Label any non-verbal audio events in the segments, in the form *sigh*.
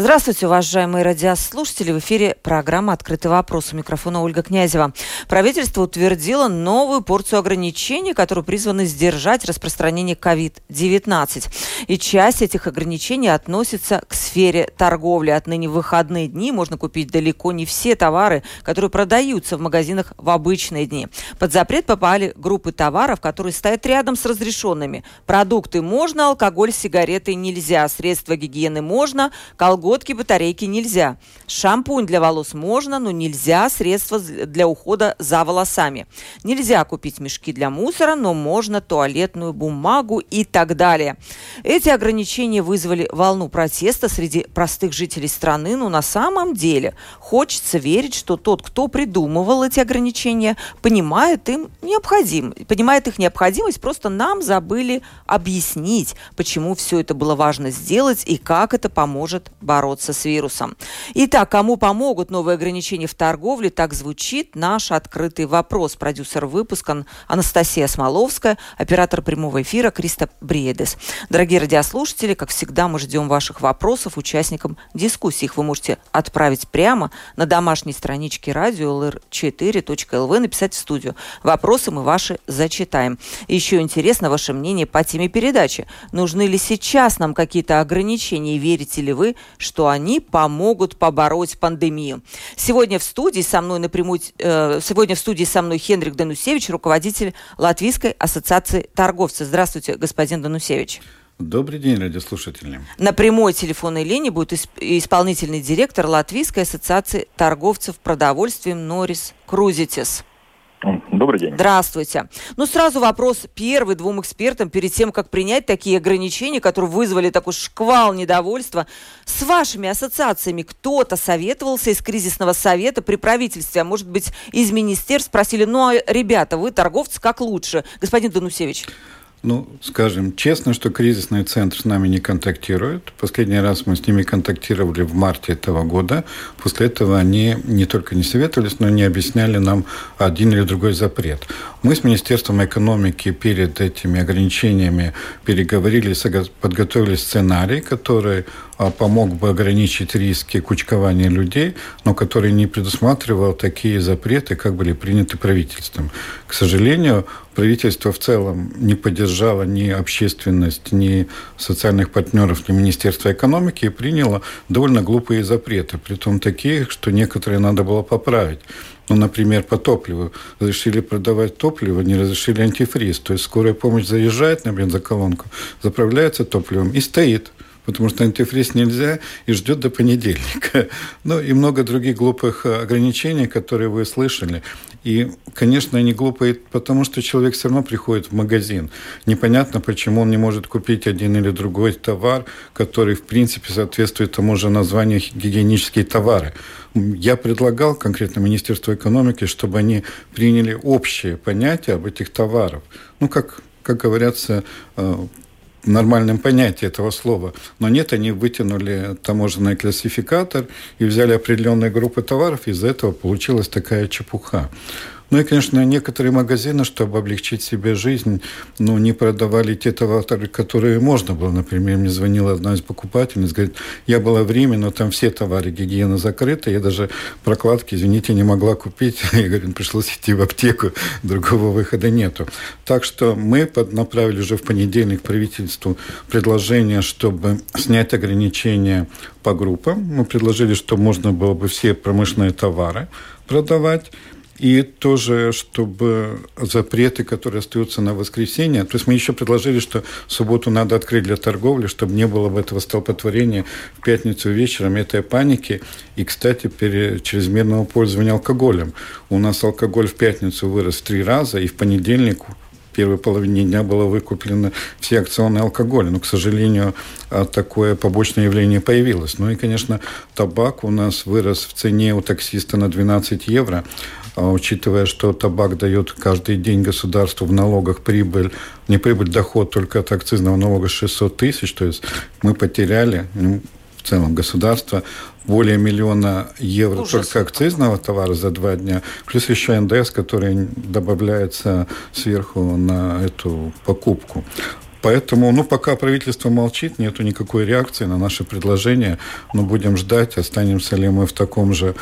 Здравствуйте, уважаемые радиослушатели. В эфире программа «Открытый вопрос». У микрофона Ольга Князева. Правительство утвердило новую порцию ограничений, которые призваны сдержать распространение COVID-19. И часть этих ограничений относится к сфере торговли. Отныне в выходные дни можно купить далеко не все товары, которые продаются в магазинах в обычные дни. Под запрет попали группы товаров, которые стоят рядом с разрешенными. Продукты можно, алкоголь, сигареты нельзя, средства гигиены можно, колготки Колготки, батарейки нельзя. Шампунь для волос можно, но нельзя средства для ухода за волосами. Нельзя купить мешки для мусора, но можно туалетную бумагу и так далее. Эти ограничения вызвали волну протеста среди простых жителей страны, но на самом деле хочется верить, что тот, кто придумывал эти ограничения, понимает им необходим, понимает их необходимость, просто нам забыли объяснить, почему все это было важно сделать и как это поможет бороться бороться с вирусом. Итак, кому помогут новые ограничения в торговле, так звучит наш открытый вопрос. Продюсер выпуска Анастасия Смоловская, оператор прямого эфира Криста Бриедес. Дорогие радиослушатели, как всегда, мы ждем ваших вопросов участникам дискуссии. Их вы можете отправить прямо на домашней страничке радио lr4.lv, написать в студию. Вопросы мы ваши зачитаем. еще интересно ваше мнение по теме передачи. Нужны ли сейчас нам какие-то ограничения? Верите ли вы, что они помогут побороть пандемию. Сегодня в студии со мной напрямую, э, сегодня в студии со мной Хенрик Данусевич, руководитель Латвийской ассоциации торговцев. Здравствуйте, господин Данусевич. Добрый день, радиослушатели. На прямой телефонной линии будет исполнительный директор Латвийской ассоциации торговцев продовольствием Норис Крузитис. Добрый день. Здравствуйте. Ну, сразу вопрос первый двум экспертам перед тем, как принять такие ограничения, которые вызвали такой шквал недовольства. С вашими ассоциациями кто-то советовался из кризисного совета при правительстве, а может быть, из министерств спросили, ну, а, ребята, вы торговцы, как лучше? Господин Данусевич. Ну, скажем честно, что кризисный центр с нами не контактирует. Последний раз мы с ними контактировали в марте этого года. После этого они не только не советовались, но не объясняли нам один или другой запрет. Мы с Министерством экономики перед этими ограничениями переговорили, подготовили сценарий, который помог бы ограничить риски кучкования людей, но который не предусматривал такие запреты, как были приняты правительством. К сожалению, правительство в целом не поддержало ни общественность, ни социальных партнеров, ни Министерство экономики и приняло довольно глупые запреты, при том такие, что некоторые надо было поправить. Ну, например, по топливу. Разрешили продавать топливо, не разрешили антифриз. То есть скорая помощь заезжает на бензоколонку, заправляется топливом и стоит потому что антифриз нельзя и ждет до понедельника. *laughs* Ну и много других глупых ограничений, которые вы слышали. И, конечно, они глупые, потому что человек все равно приходит в магазин. Непонятно, почему он не может купить один или другой товар, который, в принципе, соответствует тому же названию гигиенические товары. Я предлагал конкретно Министерству экономики, чтобы они приняли общее понятие об этих товарах. Ну, как, как говорятся, э, нормальном понятии этого слова. Но нет, они вытянули таможенный классификатор и взяли определенные группы товаров, из-за этого получилась такая чепуха. Ну и, конечно, некоторые магазины, чтобы облегчить себе жизнь, ну, не продавали те товары, которые можно было. Например, мне звонила одна из покупательниц, говорит, я была в Риме, но там все товары гигиены закрыты, я даже прокладки, извините, не могла купить. *laughs* Я говорю, пришлось идти в аптеку, другого выхода нету. Так что мы направили уже в понедельник правительству предложение, чтобы снять ограничения по группам. Мы предложили, что можно было бы все промышленные товары продавать. И тоже, чтобы запреты, которые остаются на воскресенье, то есть мы еще предложили, что субботу надо открыть для торговли, чтобы не было бы этого столпотворения в пятницу вечером, этой паники. И, кстати, пере, чрезмерного пользования алкоголем. У нас алкоголь в пятницу вырос в три раза, и в понедельник первой половине дня было выкуплено все акционные алкоголи. Но, к сожалению, а, такое побочное явление появилось. Ну и, конечно, табак у нас вырос в цене у таксиста на 12 евро. А учитывая, что табак дает каждый день государству в налогах прибыль, не прибыль, доход только от акцизного налога 600 тысяч, то есть мы потеряли ну, в целом государство более миллиона евро Ужас. только акцизного товара за два дня, плюс еще НДС, который добавляется сверху на эту покупку. Поэтому, ну, пока правительство молчит, нету никакой реакции на наше предложение, но будем ждать, останемся ли мы в таком же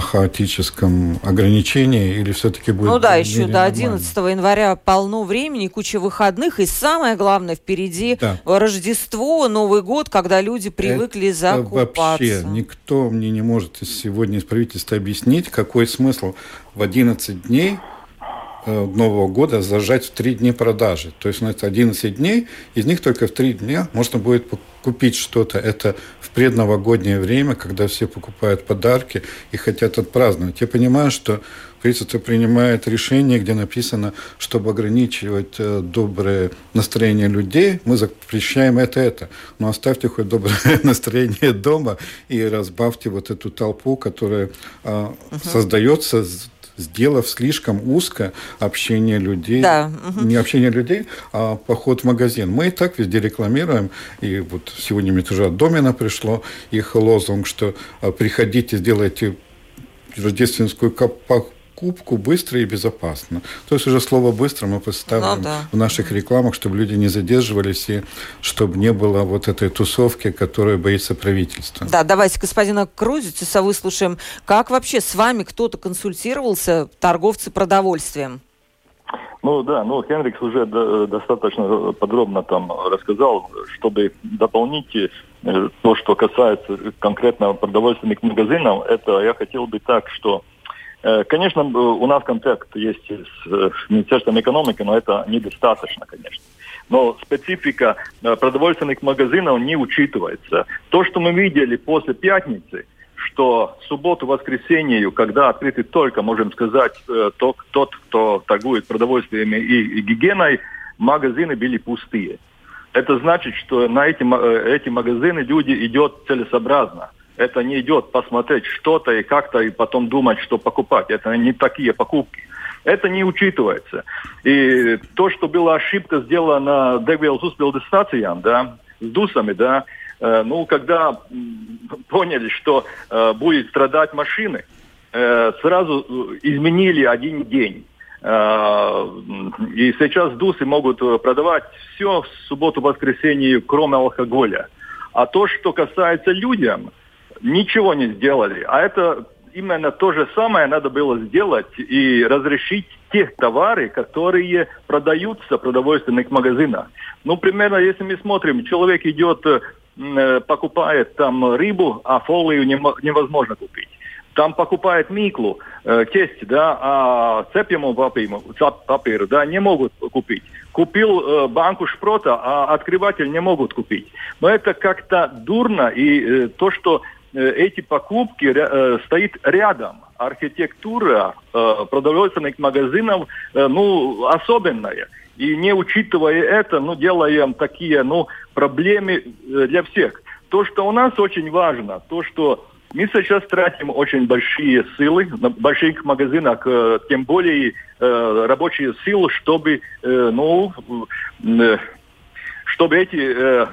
хаотическом ограничении или все-таки будет... Ну да, еще до 11 нормально? января полно времени, куча выходных, и самое главное, впереди да. Рождество, Новый год, когда люди привыкли Это закупаться. Вообще никто мне не может сегодня из правительства объяснить, какой смысл в 11 дней Нового года зажать в три дня продажи. То есть, ну, это 11 дней, из них только в три дня можно будет купить что-то. Это в предновогоднее время, когда все покупают подарки и хотят отпраздновать. Я понимаю, что правительство принимает решение, где написано, чтобы ограничивать э, доброе настроение людей, мы запрещаем это, это. Но оставьте хоть доброе *laughs* настроение дома и разбавьте вот эту толпу, которая э, угу. создается сделав слишком узко общение людей. Да. Не общение людей, а поход в магазин. Мы и так везде рекламируем. И вот сегодня мне тоже от Домина пришло их лозунг, что а, приходите, сделайте рождественскую покупку быстро и безопасно. То есть уже слово «быстро» мы поставим ну, да. в наших рекламах, чтобы люди не задерживались и чтобы не было вот этой тусовки, которая боится правительства. Да, давайте господина Крузица выслушаем. Как вообще с вами кто-то консультировался, торговцы продовольствием? Ну да, ну Хенрикс уже до, достаточно подробно там рассказал, чтобы дополнить э, то, что касается конкретно продовольственных магазинов, это я хотел бы так, что конечно, у нас контакт есть с э, Министерством экономики, но это недостаточно, конечно. Но специфика э, продовольственных магазинов не учитывается. То, что мы видели после пятницы, что в субботу, воскресенье, когда открыты только, можем сказать, тот, тот кто торгует продовольствиями и, и гигиеной, магазины были пустые. Это значит, что на эти, эти магазины люди идут целесообразно. Это не идет посмотреть что-то и как-то и потом думать, что покупать. Это не такие покупки. Это не учитывается. И то, что была ошибка сделана Дегвилл стациям, да, с ДУСами, да, э, ну, когда поняли, что э, будет страдать машины, э, сразу изменили один день. Э, и сейчас ДУСы могут продавать все в субботу-воскресенье, кроме алкоголя. А то, что касается людям, ничего не сделали. А это именно то же самое надо было сделать и разрешить те товары, которые продаются в продовольственных магазинах. Ну, примерно, если мы смотрим, человек идет, э, покупает там рыбу, а фолию невозможно купить. Там покупает миклу, э, тесть, да, а цепьему папир, да, не могут купить. Купил э, банку шпрота, а открыватель не могут купить. Но это как-то дурно, и э, то, что Э, эти покупки э, стоит рядом. Архитектура э, продовольственных магазинов ну, особенная. И не учитывая это, ну, делаем такие ну, проблемы для всех. То, что у нас очень важно, то, что мы сейчас тратим очень большие силы на больших магазинах, тем более рабочие силы, чтобы ну, чтобы эти э,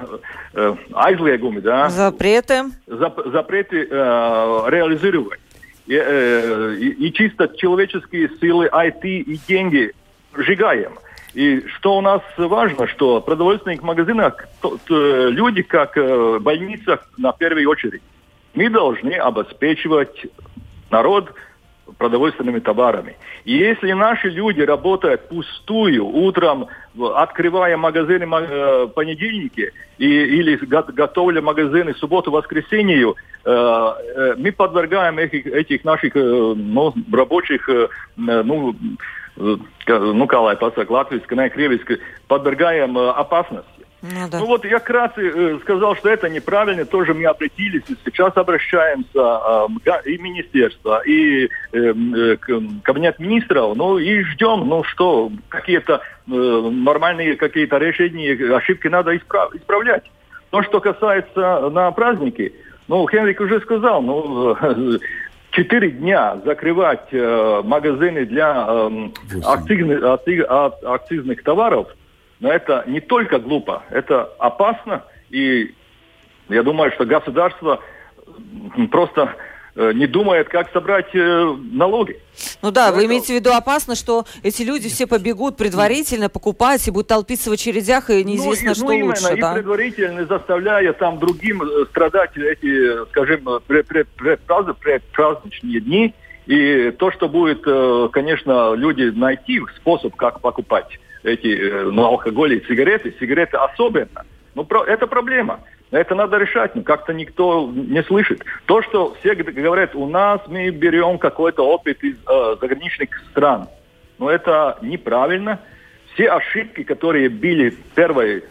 э, aizliegumi, да, запреты, зап, запреты э, реализировать. И, э, и, и чисто человеческие силы, IT и деньги сжигаем. И что у нас важно, что в продовольственных магазинах то, то, люди, как э, в больницах, на первой очередь. Мы должны обеспечивать народ продовольственными товарами. И если наши люди работают пустую, утром открывая магазины э, понедельники и, или готовя магазины субботу, воскресенье, э, э, мы подвергаем этих, этих наших ну, рабочих, ну, ну, kā lai pasaka, подвергаем опасности. Ну, да. ну вот я кратко э, сказал, что это неправильно, тоже мы обратились, и сейчас обращаемся э, и министерство, и э, э, кабинет министров, ну и ждем, ну что, какие-то э, нормальные какие-то решения, ошибки надо исправ, исправлять. То, что касается на праздники, ну, Хенрик уже сказал, ну, четыре дня закрывать э, магазины для э, акцизных, акцизных товаров, но это не только глупо, это опасно. И я думаю, что государство просто Э, не думает, как собрать э, налоги. Ну да, вы имеете в виду опасно, что эти люди все побегут предварительно покупать и будут толпиться в очередях, и неизвестно, ну, что ну, именно, лучше. И да? предварительно заставляя там другим э, страдать эти, скажем, предпраздничные дни. И то, что будет, конечно, люди найти способ, как покупать эти ну, алкоголь и сигареты, сигареты особенно. Ну, это проблема. Это надо решать, но как-то никто не слышит. То, что все говорят, у нас мы берем какой-то опыт из э, заграничных стран, но это неправильно. Все ошибки, которые были в первый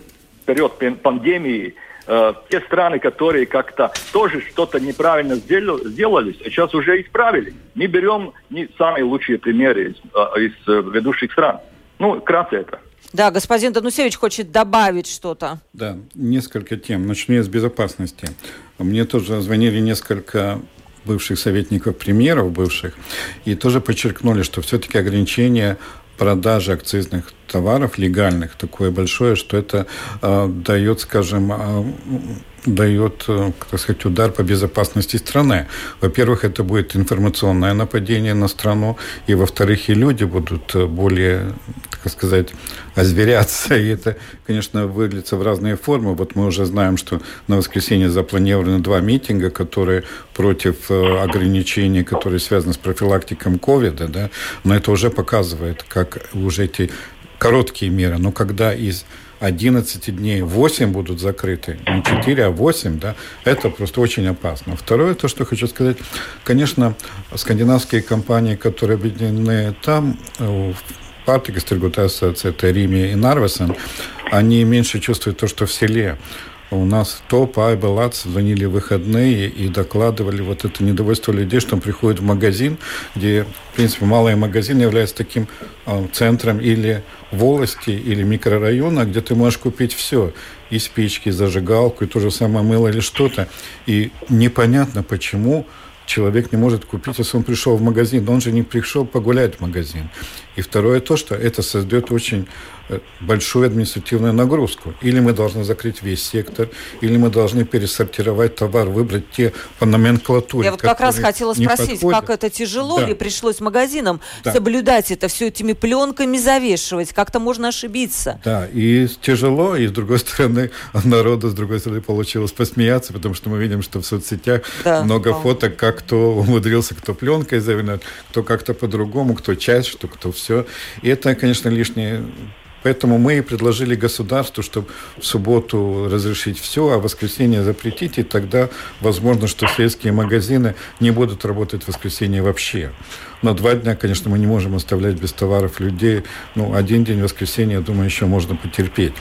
период пандемии, э, те страны, которые как-то тоже что-то неправильно сделали, сделали, сейчас уже исправили. Мы берем не самые лучшие примеры из, э, из э, ведущих стран. Ну, кратко это. Да, господин Данусевич хочет добавить что-то. Да, несколько тем. Начну я с безопасности. Мне тоже звонили несколько бывших советников премьеров, бывших, и тоже подчеркнули, что все-таки ограничения продажи акцизных товаров легальных такое большое, что это э, дает, скажем, э, дает, э, так сказать, удар по безопасности страны. Во-первых, это будет информационное нападение на страну, и, во-вторых, и люди будут э, более, так сказать, озверяться, и это, конечно, выльется в разные формы. Вот мы уже знаем, что на воскресенье запланированы два митинга, которые против э, ограничений, которые связаны с профилактикой ковида, да, но это уже показывает, как уже эти короткие меры, но когда из 11 дней 8 будут закрыты, не 4, а 8, да, это просто очень опасно. Второе, то, что хочу сказать, конечно, скандинавские компании, которые объединены там, в Партикас, Тергута ассоциация, это Риме и Нарвесен, они меньше чувствуют то, что в селе. У нас ТОП, Айба, ЛАЦ звонили выходные и докладывали вот это недовольство людей, что он приходит в магазин, где, в принципе, малый магазин является таким э, центром или волости, или микрорайона, где ты можешь купить все. И спички, и зажигалку, и то же самое мыло или что-то. И непонятно, почему человек не может купить, если он пришел в магазин. Но он же не пришел погулять в магазин. И второе то, что это создает очень Э, большую административную нагрузку. Или мы должны закрыть весь сектор, или мы должны пересортировать товар, выбрать те по номенклатуре. Я вот как раз хотела спросить, как это тяжело да. ли пришлось магазинам да. соблюдать это все этими пленками завешивать? Как-то можно ошибиться. Да, и тяжело, и с другой *laughs* стороны, народу, с другой стороны, получилось посмеяться, потому что мы видим, что в соцсетях да, много да. фоток, как кто *laughs* умудрился, кто пленкой завинать, кто как-то по-другому, кто часть, что кто все. И это, конечно, лишнее Поэтому мы предложили государству, чтобы в субботу разрешить все, а в воскресенье запретить, и тогда возможно, что сельские магазины не будут работать в воскресенье вообще. На два дня, конечно, мы не можем оставлять без товаров людей. Ну, один день воскресенья, я думаю, еще можно потерпеть.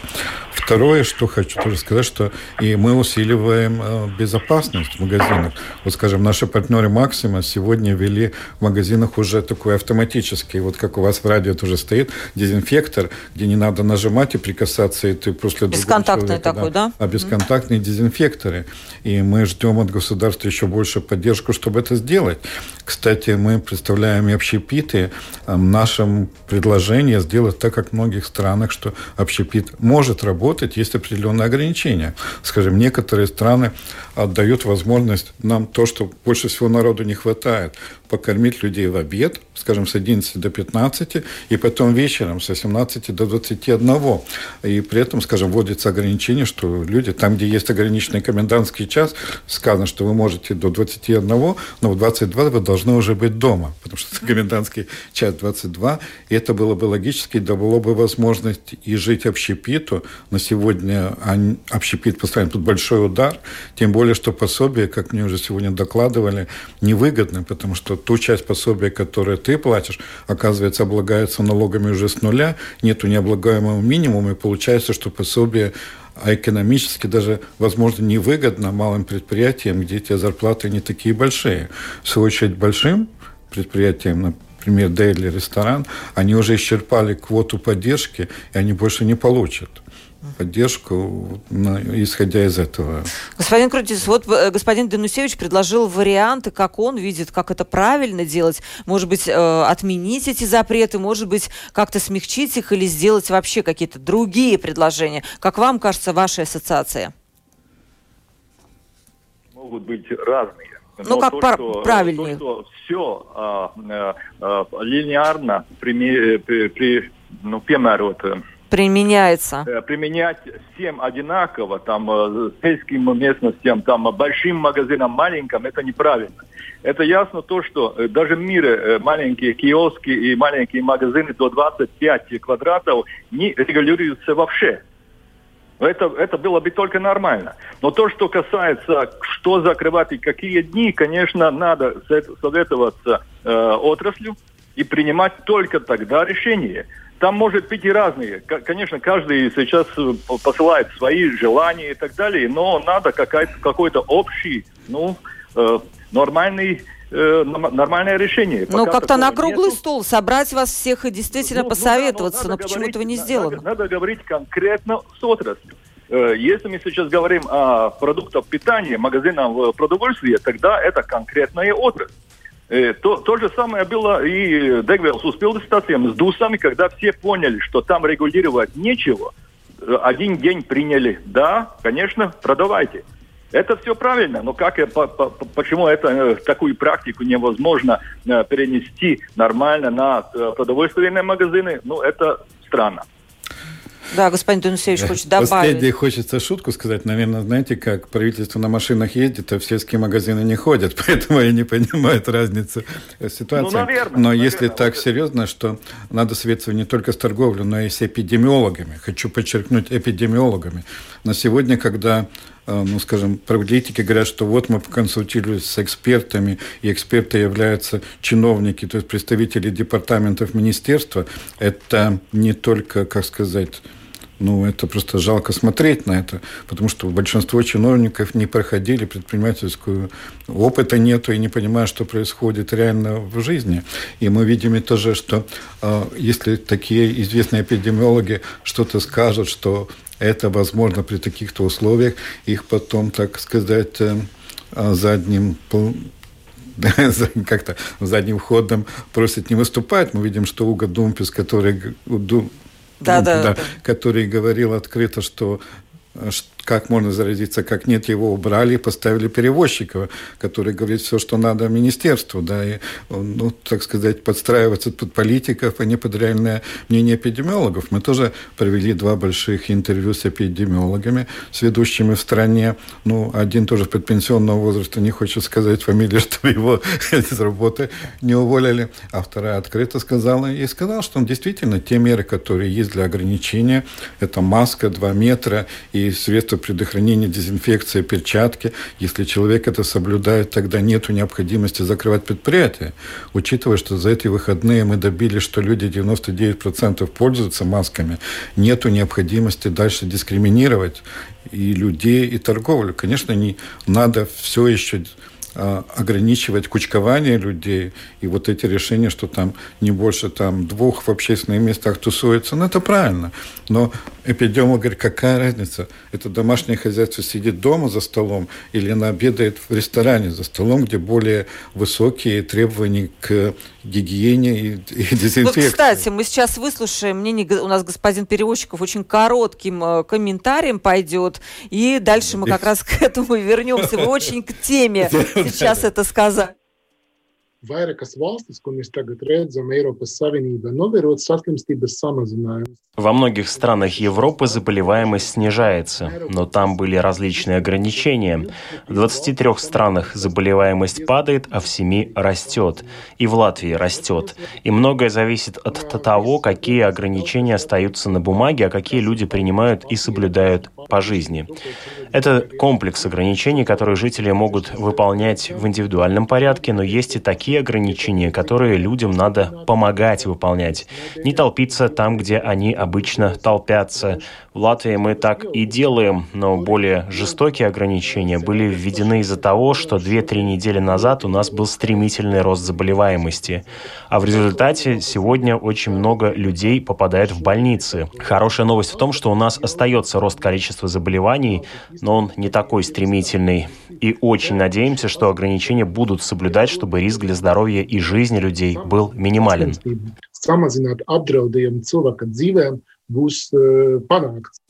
Второе, что хочу тоже сказать, что и мы усиливаем э, безопасность в магазинах. Вот, скажем, наши партнеры Максима сегодня ввели в магазинах уже такой автоматический, вот как у вас в радио тоже стоит, дезинфектор, где не надо нажимать и прикасаться, и ты после Бесконтактный человека, такой, да? да? А бесконтактные mm-hmm. дезинфекторы. И мы ждем от государства еще больше поддержку, чтобы это сделать. Кстати, мы представляем и общепиты. В нашем предложении сделать так, как в многих странах, что общепит может работать, есть определенные ограничения. Скажем, некоторые страны отдают возможность нам то, что больше всего народу не хватает покормить людей в обед, скажем, с 11 до 15, и потом вечером с 18 до 21. И при этом, скажем, вводится ограничение, что люди, там, где есть ограниченный комендантский час, сказано, что вы можете до 21, но в 22 вы должны уже быть дома, потому что комендантский час 22, и это было бы логически, дало бы возможность и жить общепиту. На сегодня общепит поставим тут большой удар, тем более, что пособие, как мне уже сегодня докладывали, невыгодно, потому что ту часть пособия, которую ты платишь, оказывается, облагается налогами уже с нуля, нету необлагаемого минимума, и получается, что пособие а экономически даже, возможно, невыгодно малым предприятиям, где эти зарплаты не такие большие. В свою очередь, большим предприятиям, например, Дейли ресторан, они уже исчерпали квоту поддержки, и они больше не получат. Поддержку, исходя из этого. Господин Крутис, вот э, господин Денусевич предложил варианты, как он видит, как это правильно делать. Может быть, э, отменить эти запреты, может быть, как-то смягчить их или сделать вообще какие-то другие предложения. Как вам кажется, ваша ассоциация? Могут быть разные. Ну, как то, что, правильнее? То, что все а, а, а, линейно при, при, при, ну, пиemērot применяется? Э, применять всем одинаково, там, э, сельским местностям, там, большим магазинам, маленьким, это неправильно. Это ясно то, что э, даже в мире маленькие киоски и маленькие магазины до 25 квадратов не регулируются вообще. Это, это было бы только нормально. Но то, что касается, что закрывать и какие дни, конечно, надо советоваться э, отраслью и принимать только тогда решение. Там может быть и разные. Конечно, каждый сейчас э, посылает свои желания и так далее, но надо какой-то общий, ну, э, нормальный э, нормальное решение. Ну, как-то на круглый нету. стол собрать вас всех и действительно ну, посоветоваться, ну, да, но, но почему этого не сделано? Надо, надо говорить конкретно с отраслью. Если мы сейчас говорим о продуктах питания, магазинах продовольствия, тогда это конкретная отрасль. Э, то, то же самое было и Дегвелс успел станциям с ДУСами, когда все поняли, что там регулировать нечего. Э, один день приняли. Да, конечно, продавайте. Это все правильно, но как, по, по, почему это, э, такую практику невозможно перенести нормально на продовольственные магазины, ну, это странно. Да, господин Дунусевич хочет добавить. Последнее хочется шутку сказать. Наверное, знаете, как правительство на машинах ездит, а в сельские магазины не ходят, *laughs* поэтому они не понимают разницы ситуации. Ну, наверное, но наверное, если так серьезно, что надо советовать не только с торговлей, но и с эпидемиологами. Хочу подчеркнуть, эпидемиологами. На сегодня, когда ну, скажем, политики говорят, что вот мы консультировались с экспертами, и эксперты являются чиновники, то есть представители департаментов министерства, это не только, как сказать, ну, это просто жалко смотреть на это, потому что большинство чиновников не проходили предпринимательскую опыта нету и не понимают, что происходит реально в жизни. И мы видим и тоже, что э, если такие известные эпидемиологи что-то скажут, что это возможно при таких-то условиях, их потом, так сказать, э, задним *laughs* как-то задним ходом просят не выступать. Мы видим, что Уга Думпис, который да, да, да, который говорил открыто, что как можно заразиться, как нет, его убрали и поставили перевозчика, который говорит все, что надо министерству, да, и, ну, так сказать, подстраиваться под политиков, а не под реальное мнение эпидемиологов. Мы тоже провели два больших интервью с эпидемиологами, с ведущими в стране. Ну, один тоже предпенсионного возраста не хочет сказать фамилию, *laughs* чтобы его из работы не уволили, а вторая открыто сказала и сказала, что он действительно те меры, которые есть для ограничения, это маска, два метра и средства средства предохранения, дезинфекция, перчатки. Если человек это соблюдает, тогда нет необходимости закрывать предприятие. Учитывая, что за эти выходные мы добились, что люди 99% пользуются масками, нет необходимости дальше дискриминировать и людей, и торговлю. Конечно, не надо все еще а, ограничивать кучкование людей и вот эти решения, что там не больше там двух в общественных местах тусуется, ну это правильно. Но эпидемиолог говорит, какая разница? Это домашнее хозяйство сидит дома за столом или она обедает в ресторане за столом, где более высокие требования к гигиене и, и дезинфекции. Вот, кстати, мы сейчас выслушаем мнение, у нас господин Перевозчиков очень коротким э, комментарием пойдет, и дальше мы как раз к этому вернемся. Вы очень к теме *laughs* сейчас это сказать. Vairākas valstis, ko mēs tagad redzam, Eiropas Savienībā, novērot saslimstības samazinājumus. Во многих странах Европы заболеваемость снижается, но там были различные ограничения. В 23 странах заболеваемость падает, а в 7 растет. И в Латвии растет. И многое зависит от того, какие ограничения остаются на бумаге, а какие люди принимают и соблюдают по жизни. Это комплекс ограничений, которые жители могут выполнять в индивидуальном порядке, но есть и такие ограничения, которые людям надо помогать выполнять. Не толпиться там, где они обычно толпятся, В Латвии мы так и делаем, но более жестокие ограничения были введены из-за того, что 2-3 недели назад у нас был стремительный рост заболеваемости. А в результате сегодня очень много людей попадает в больницы. Хорошая новость в том, что у нас остается рост количества заболеваний, но он не такой стремительный. И очень надеемся, что ограничения будут соблюдать, чтобы риск для здоровья и жизни людей был минимален samazināt apdraudējumu cilvēka dzīvēm, būs panākts.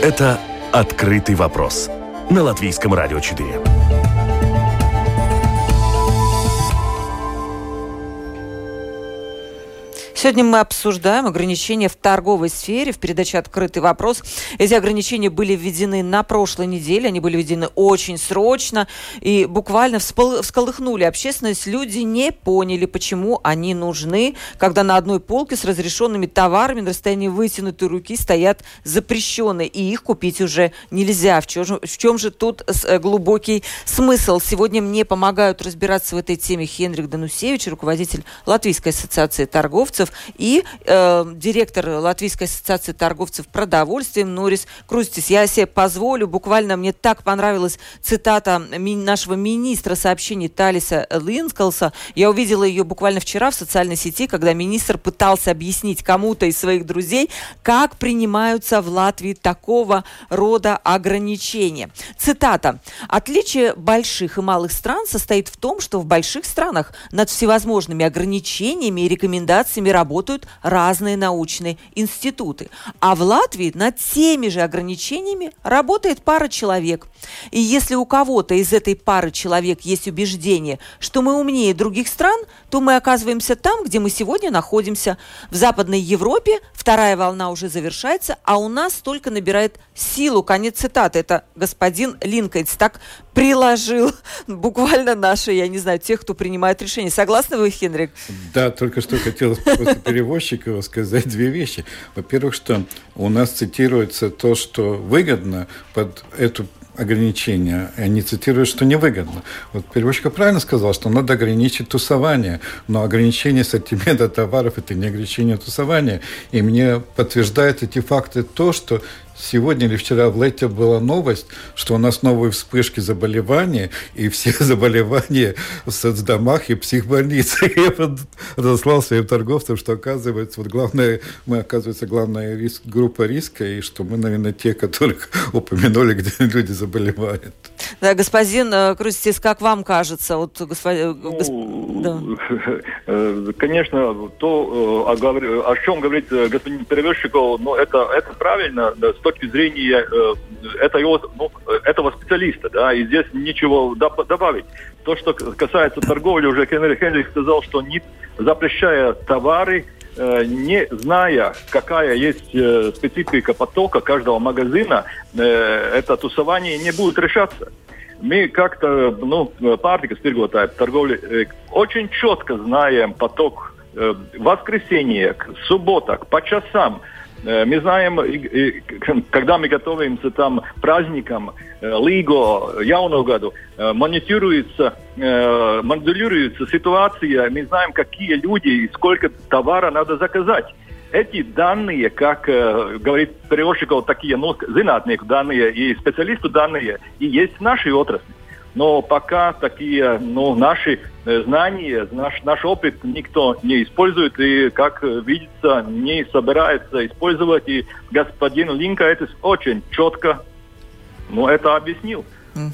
Это «Открытый вопрос» на Латвийском радио 4. Сегодня мы обсуждаем ограничения в торговой сфере в передаче «Открытый вопрос». Эти ограничения были введены на прошлой неделе, они были введены очень срочно и буквально всколыхнули общественность. Люди не поняли, почему они нужны, когда на одной полке с разрешенными товарами на расстоянии вытянутой руки стоят запрещенные, и их купить уже нельзя. В чем же, в чем же тут э, глубокий смысл? Сегодня мне помогают разбираться в этой теме Хенрик Данусевич, руководитель Латвийской ассоциации торговцев, торговцев и э, директор Латвийской ассоциации торговцев продовольствием Норис Крустис. Я себе позволю, буквально мне так понравилась цитата ми нашего министра сообщений Талиса Линскалса. Я увидела ее буквально вчера в социальной сети, когда министр пытался объяснить кому-то из своих друзей, как принимаются в Латвии такого рода ограничения. Цитата. «Отличие больших и малых стран состоит в том, что в больших странах над всевозможными ограничениями и рекомендациями работают разные научные институты. А в Латвии над теми же ограничениями работает пара человек. И если у кого-то из этой пары человек есть убеждение, что мы умнее других стран, то мы оказываемся там, где мы сегодня находимся. В Западной Европе вторая волна уже завершается, а у нас только набирает силу. Конец цитаты. Это господин Линкольнс так приложил *laughs* буквально наши, я не знаю, тех, кто принимает решения. Согласны вы, Хенрик? Да, только что после перевозчика сказать две вещи. Во-первых, что у нас цитируется то, что выгодно под эту ограничения, и они цитируют, что невыгодно. Вот переводчик правильно сказал, что надо ограничить тусование, но ограничение ассортимента товаров – это не ограничение тусования. И мне подтверждает эти факты то, что сегодня или вчера в Лете была новость, что у нас новые вспышки заболеваний, и все *laughs* заболевания в соцдомах и психбольницах. Я разослал своим торговцам, что оказывается, вот главное, мы, оказывается, главная риск, группа риска, и что мы, наверное, те, которых *laughs* упомянули, где люди заболевают. Да, господин э, Крустис, как вам кажется? Вот, господин, э, ну, да. *laughs* Э, конечно, то, о, о чем говорит господин Перевозчиков, ну, это, это правильно, да, точки зрения э, это его, ну, этого специалиста, да, и здесь ничего добавить. То, что касается торговли, уже Кеннери Хенрик сказал, что не запрещая товары, э, не зная, какая есть э, специфика потока каждого магазина, это тусование не будет решаться. Мы как-то, ну, pārtikas tirgotāji торговли, очень четко знаем поток воскресенье, суббота, по часам – Э, мы знаем, когда мы готовимся там праздникам, э, Лиго, Яуного году, э, мониторируется, моделируется ситуация, мы знаем, какие люди и сколько товара надо заказать. Эти данные, как говорит перевозчиков, такие, ну, зинатнику данные и специалисту данные, и есть в нашей отрасли. Но пока такие ну, наши э, знания, наш, наш опыт никто не использует и, как видится, не собирается использовать. И господин Линка это очень четко ну, это объяснил. Э,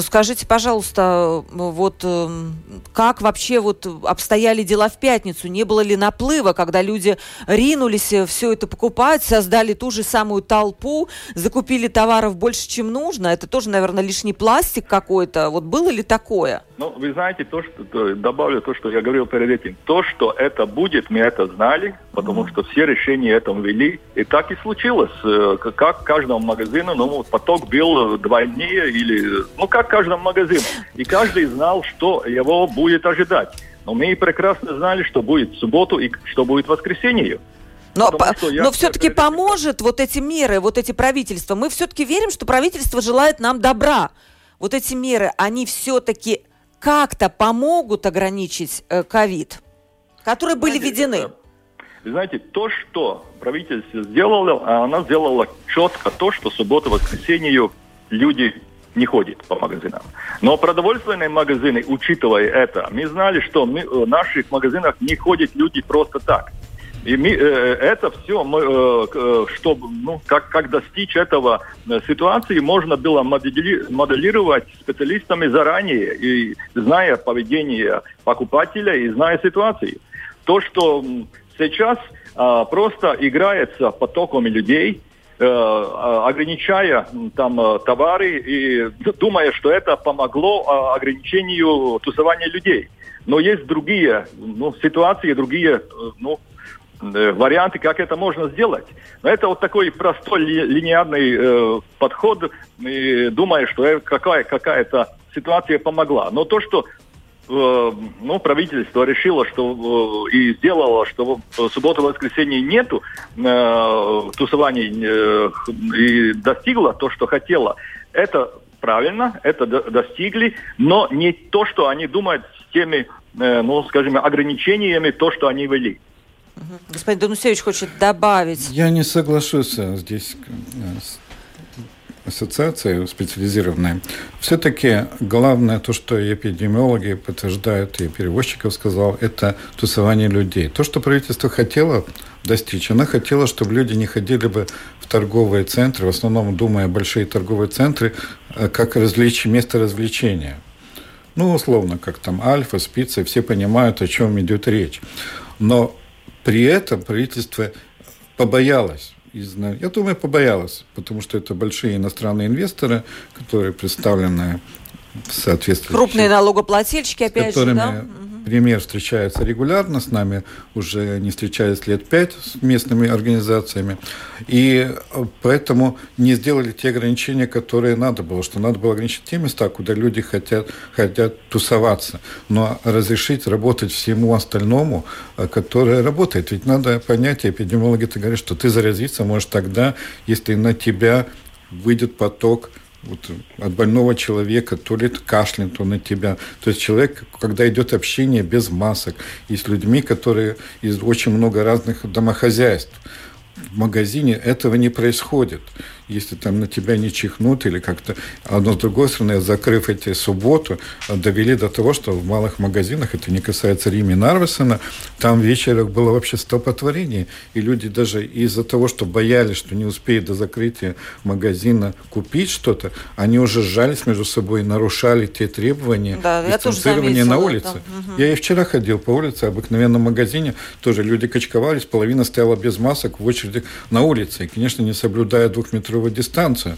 скажите, пожалуйста, вот эм, как вообще вот обстояли дела в пятницу? Не было ли наплыва, когда люди ринулись э, все это покупать, создали ту же самую толпу, закупили товаров больше, чем нужно? Это тоже, наверное, лишний пластик какой-то. Вот было ли такое? Ну, вы знаете, то, что то, добавлю то, что я говорил перед этим. То, что это будет, мы это знали, потому mm-hmm. что все решения этому вели. И так и случилось. Э, как каждому магазину, ну, поток был двойнее или, ну, как каждому магазину. И каждый знал, что его будет ожидать. Но мы прекрасно знали, что будет в субботу и что будет в воскресенье. Но, по, но все-таки поможет вот эти меры, вот эти правительства. Мы все-таки верим, что правительство желает нам добра. Вот эти меры, они все-таки как-то помогут ограничить э, ковид, которые были введены? Вы знаете, то, что правительство сделало, она сделала четко то, что субботу, воскресенье люди не ходят по магазинам. Но продовольственные магазины, учитывая это, мы знали, что мы, в наших магазинах не ходят люди просто так. И мы, э, это все, мы, э, э, чтобы, ну, как, как достичь этого э, ситуации, можно было модели, моделировать специалистами заранее, и зная поведение покупателя и зная ситуацию. То, что сейчас э, просто играется потоками людей, э, ограничая там э, товары и *laughs* думая, что это помогло э, ограничению тусования людей. Но есть другие ну, ситуации, другие ну, варианты, как это можно сделать. Но это вот такой простой ли, линейный э, подход, и думая, что какая, какая-то ситуация помогла. Но то, что Э, ну, правительство решило, что э, и сделало, что в субботу-воскресенье нету э, тусований э, и достигло то, что хотело. Это правильно, это достигли, но не то, что они думают с теми, э, ну, скажем, ограничениями, то, что они ввели. Господин Данусевич хочет добавить. Я не соглашусь здесь с ассоциация специализированная, все-таки главное то, что эпидемиологи подтверждают, и перевозчиков сказал, это тусование людей. То, что правительство хотело достичь, она хотела, чтобы люди не ходили бы в торговые центры, в основном думая большие торговые центры, э, как развлечь, место развлечения. Ну, условно, как там Альфа, Спица, все понимают, о чем идет речь. Но при этом правительство побоялось я думаю, побоялась, потому что это большие иностранные инвесторы, которые представлены в соответствии... Крупные налогоплательщики, опять же, да? премьер встречается регулярно с нами, уже не встречались лет пять с местными организациями. И поэтому не сделали те ограничения, которые надо было, что надо было ограничить те места, куда люди хотят, хотят тусоваться, но разрешить работать всему остальному, э, которое работает. Ведь надо понять, эпидемиологи-то говорят, что ты заразиться можешь тогда, если на тебя выйдет поток вот от больного человека, то ли кашлянет то на тебя. То есть человек, когда идет общение без масок, и с людьми, которые из очень много разных домохозяйств, в магазине этого не происходит если там на тебя не чихнут или как-то. А но с другой стороны, закрыв эти субботу, довели до того, что в малых магазинах, это не касается Рими Нарвесона, там вечером было вообще столпотворение. И люди даже из-за того, что боялись, что не успеют до закрытия магазина купить что-то, они уже сжались между собой, нарушали те требования да, дистанцирования на улице. Угу. Я и вчера ходил по улице, обыкновенном магазине, тоже люди качковались, половина стояла без масок в очереди на улице. И, конечно, не соблюдая метровую дистанцию.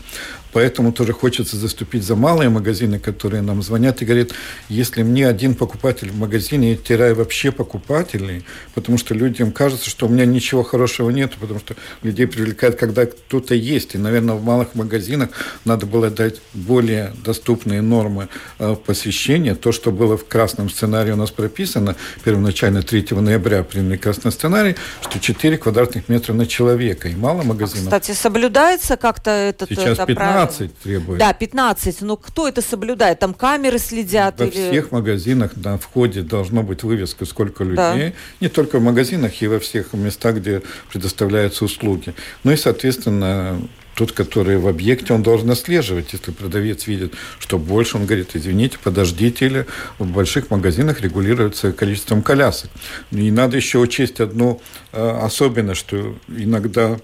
Поэтому тоже хочется заступить за малые магазины, которые нам звонят и говорят, если мне один покупатель в магазине, я теряю вообще покупателей, потому что людям кажется, что у меня ничего хорошего нет, потому что людей привлекает, когда кто-то есть. И, наверное, в малых магазинах надо было дать более доступные нормы э, посещения. То, что было в красном сценарии у нас прописано, первоначально 3 ноября приняли красный сценарий, что 4 квадратных метра на человека. И мало магазинов. А, кстати, соблюдается как-то этот Сейчас это 15 требует. Да, 15. Но кто это соблюдает? Там камеры следят? Во или... всех магазинах на входе должно быть вывеска, сколько людей. Да. Не только в магазинах, и во всех местах, где предоставляются услуги. Ну и, соответственно, тот, который в объекте, он должен отслеживать. Если продавец видит, что больше, он говорит, извините, подождите, или в больших магазинах регулируется количеством колясок. И надо еще учесть одну э, особенность, что иногда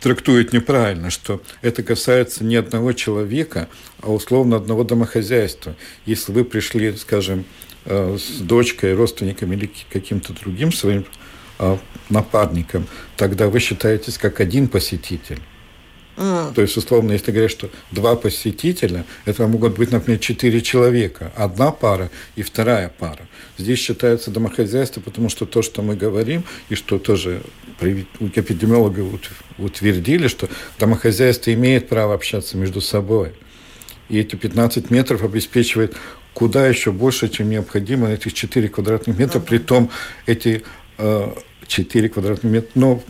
трактует неправильно, что это касается не одного человека, а условно одного домохозяйства. Если вы пришли, скажем, э, с дочкой, родственниками или каким-то другим своим э, напарником, тогда вы считаетесь как один посетитель. Mm. То есть, условно, если говорят, что два посетителя, это могут быть, например, четыре человека. Одна пара и вторая пара. Здесь считается домохозяйство, потому что то, что мы говорим, и что тоже эпидемиологи утвердили, что домохозяйство имеет право общаться между собой. И эти 15 метров обеспечивает куда еще больше, чем необходимо, этих 4 квадратных метра. Uh-huh. Притом эти э, 4 квадратных метра, но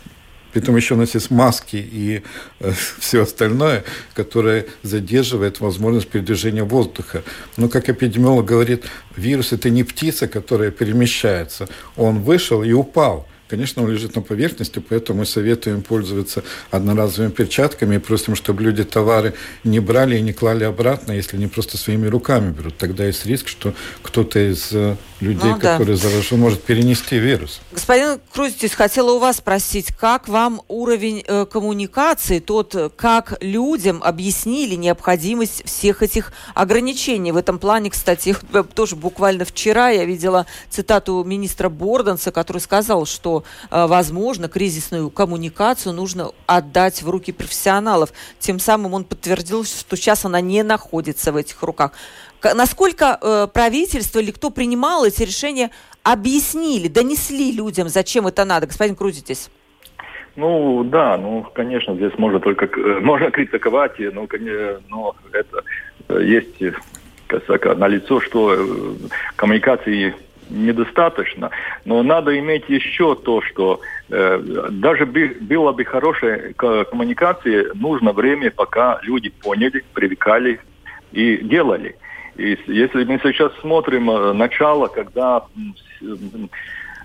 Притом еще есть маски и э, *laughs* все остальное, которое задерживает возможность передвижения воздуха. Но, как эпидемиолог говорит, вирус – это не птица, которая перемещается. Он вышел и упал. Конечно, он лежит на поверхности, поэтому мы советуем пользоваться одноразовыми перчатками и просим, чтобы люди товары не брали и не клали обратно, если они просто своими руками берут. Тогда есть риск, что кто-то из э, людей, ну, да. который заражен, может перенести вирус. Господин Крузитис, хотела у вас спросить, как вам уровень э, коммуникации, тот, как людям объяснили необходимость всех этих ограничений? В этом плане, кстати, тоже буквально вчера я видела цитату министра Борданса, который сказал, что Э, возможно, кризисную коммуникацию нужно отдать в руки профессионалов. Тем самым он подтвердил, что сейчас она не находится в этих руках. Насколько э, правительство или кто принимал эти решения, объяснили, донесли людям, зачем это надо? Господин Крузитесь. Ну да, ну конечно, здесь можно только э, можно критиковать, но, но это есть как на лицо, что коммуникации недостаточно. Но надо иметь еще то, что э, даже би, было бы хорошей коммуникации, нужно время, пока люди поняли, привыкали и делали. И если мы сейчас смотрим э, начало, когда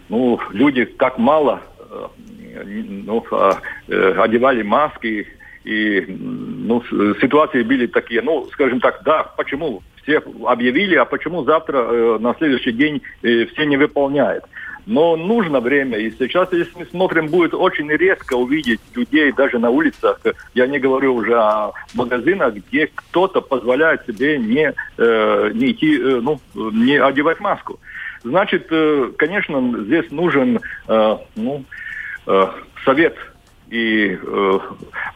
ну, люди так мало э, ну, а, э, одевали маски, и ну, ситуации были такие, ну, скажем так, да, почему все объявили, а почему завтра, э, на следующий день э, все не выполняют. Но нужно время, и сейчас, если мы смотрим, будет очень редко увидеть людей даже на улицах, я не говорю уже о магазинах, где кто-то позволяет себе не, э, не идти, ну, не одевать маску. Значит, конечно, здесь нужен ну, совет и э,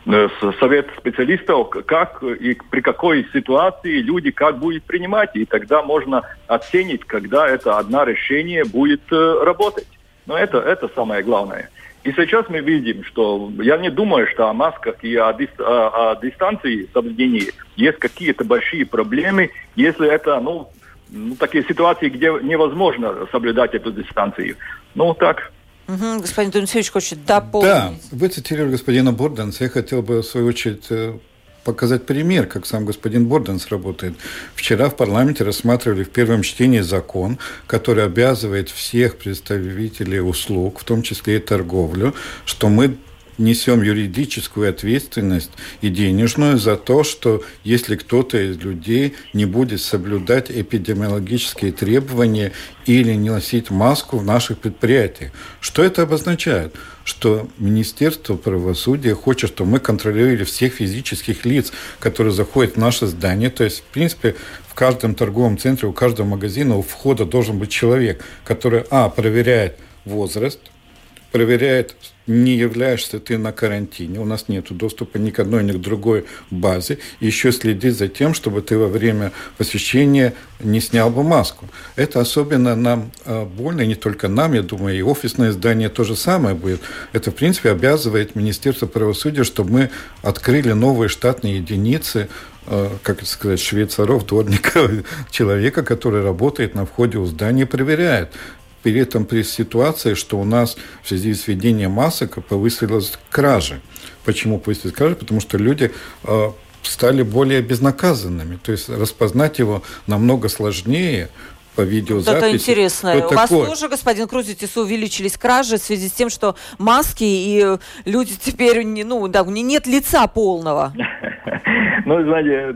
э совет специалистов, как и при какой ситуации люди как будет принимать, и тогда можно оценить, когда это одно решение будет э, работать. Но это, это самое главное. И сейчас мы видим, что я не думаю, что о масках и о, дис, о, о дистанции соблюдении есть какие-то большие проблемы, если это, ну, ну, такие ситуации, где невозможно соблюдать эту дистанцию. Ну, так, Угу, господин Тунцевич хочет дополнить. Да, вы цитировали господина Борданса. Я хотел бы, в свою очередь, э, показать пример, как сам господин Борданс работает. Вчера в парламенте рассматривали в первом чтении закон, который обязывает всех представителей услуг, в том числе и торговлю, что мы несем юридическую ответственность и денежную за то, что если кто-то из людей не будет соблюдать эпидемиологические требования или не носить маску в наших предприятиях. Что это обозначает? Что Министерство правосудия хочет, чтобы мы контролировали всех физических лиц, которые заходят в наше здание. То есть, в принципе, в каждом торговом центре, у каждого магазина у входа должен быть человек, который, а, проверяет возраст, проверяет, не являешься ты на карантине, у нас нет доступа ни к одной, ни к другой базе, и еще следит за тем, чтобы ты во время посещения не снял бы маску. Это особенно нам а, больно, и не только нам, я думаю, и офисное здание то же самое будет. Это, в принципе, обязывает Министерство правосудия, чтобы мы открыли новые штатные единицы а, как сказать, швейцаров, дворников, *laughs* человека, который работает на входе у здания, проверяет при этом при ситуации, что у нас в связи с введением масок повысилась кражи. Почему повысилась кражи? Потому что люди э, стали более безнаказанными. То есть распознать его намного сложнее, по видеозаписи. Это интересно. У вас тоже, господин Крузитис, увеличились кражи в связи с тем, что маски и люди теперь, ну, да, нет лица полного. *laughs* Ну, знаете,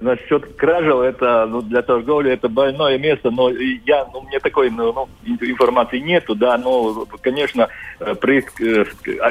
насчет кражел, это ну, для торговли это больное место, но я, ну, мне такой ну, ну информации нету, да, но, конечно, э, при э,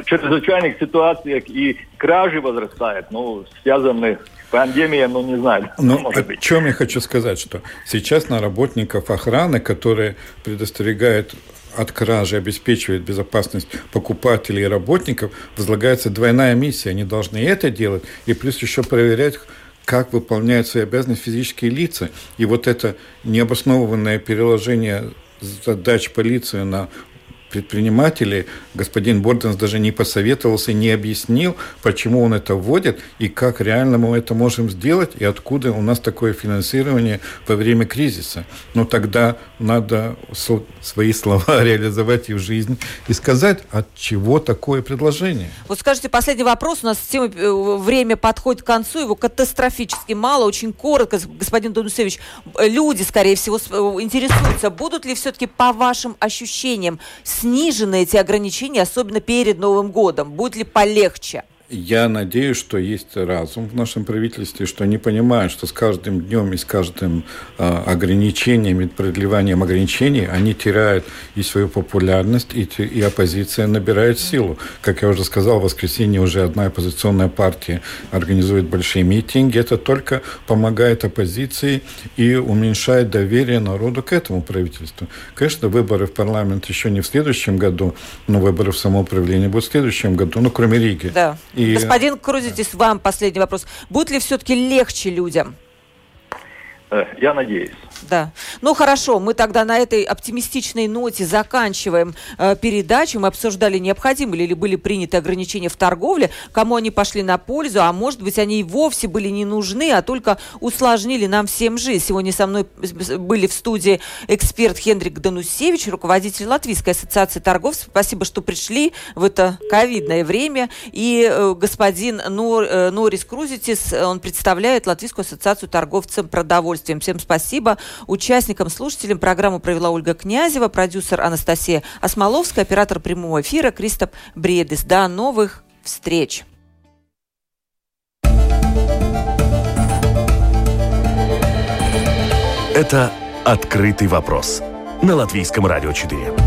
чрезвычайных ситуациях и кражи возрастает, ну, связаны Пандемия, ну не знаю. Ну, может быть. чем я хочу сказать, что сейчас на работников охраны, которые предостерегают от кражи, обеспечивают безопасность покупателей и работников, возлагается двойная миссия. Они должны это делать и плюс еще проверять, как выполняют свои обязанности физические лица. И вот это необоснованное переложение задач полиции на предприниматели, господин Борденс даже не посоветовался, не объяснил, почему он это вводит и как реально мы это можем сделать и откуда у нас такое финансирование во время кризиса. Но тогда надо свои слова *laughs* реализовать и в жизнь и сказать, от чего такое предложение. Вот скажите, последний вопрос. У нас тема, э, время подходит к концу, его катастрофически мало, очень коротко. Господин Донусевич, люди, скорее всего, э, интересуются, будут ли все-таки по вашим ощущениям снижены эти ограничения, особенно перед Новым годом? Будет ли полегче? Я надеюсь, что есть разум в нашем правительстве, что они понимают, что с каждым днем и с каждым э, ограничением и продлеванием ограничений они теряют и свою популярность, и, и оппозиция набирает силу. Как я уже сказал, в воскресенье уже одна оппозиционная партия организует большие митинги. Это только помогает оппозиции и уменьшает доверие народу к этому правительству. Конечно, выборы в парламент еще не в следующем году, но выборы в самоуправление будут в следующем году, ну, кроме Риги. Да. И... Господин Крузитис, вам последний вопрос. Будет ли все-таки легче людям? Э, я надеюсь. Да. Ну хорошо, мы тогда на этой оптимистичной ноте заканчиваем э, передачу. Мы обсуждали, необходимы ли были приняты ограничения в торговле, кому они пошли на пользу, а может быть они и вовсе были не нужны, а только усложнили нам всем жизнь. Сегодня со мной были в студии эксперт Хендрик Данусевич, руководитель Латвийской ассоциации торговцев. Спасибо, что пришли в это ковидное время. И э, господин Нор, э, Норис Крузитис, он представляет Латвийскую ассоциацию торговцев продовольствием. Всем спасибо. Участникам, слушателям программу провела Ольга Князева, продюсер Анастасия Осмоловская, оператор прямого эфира Кристоп Бредес. До новых встреч! Это «Открытый вопрос» на Латвийском радио 4.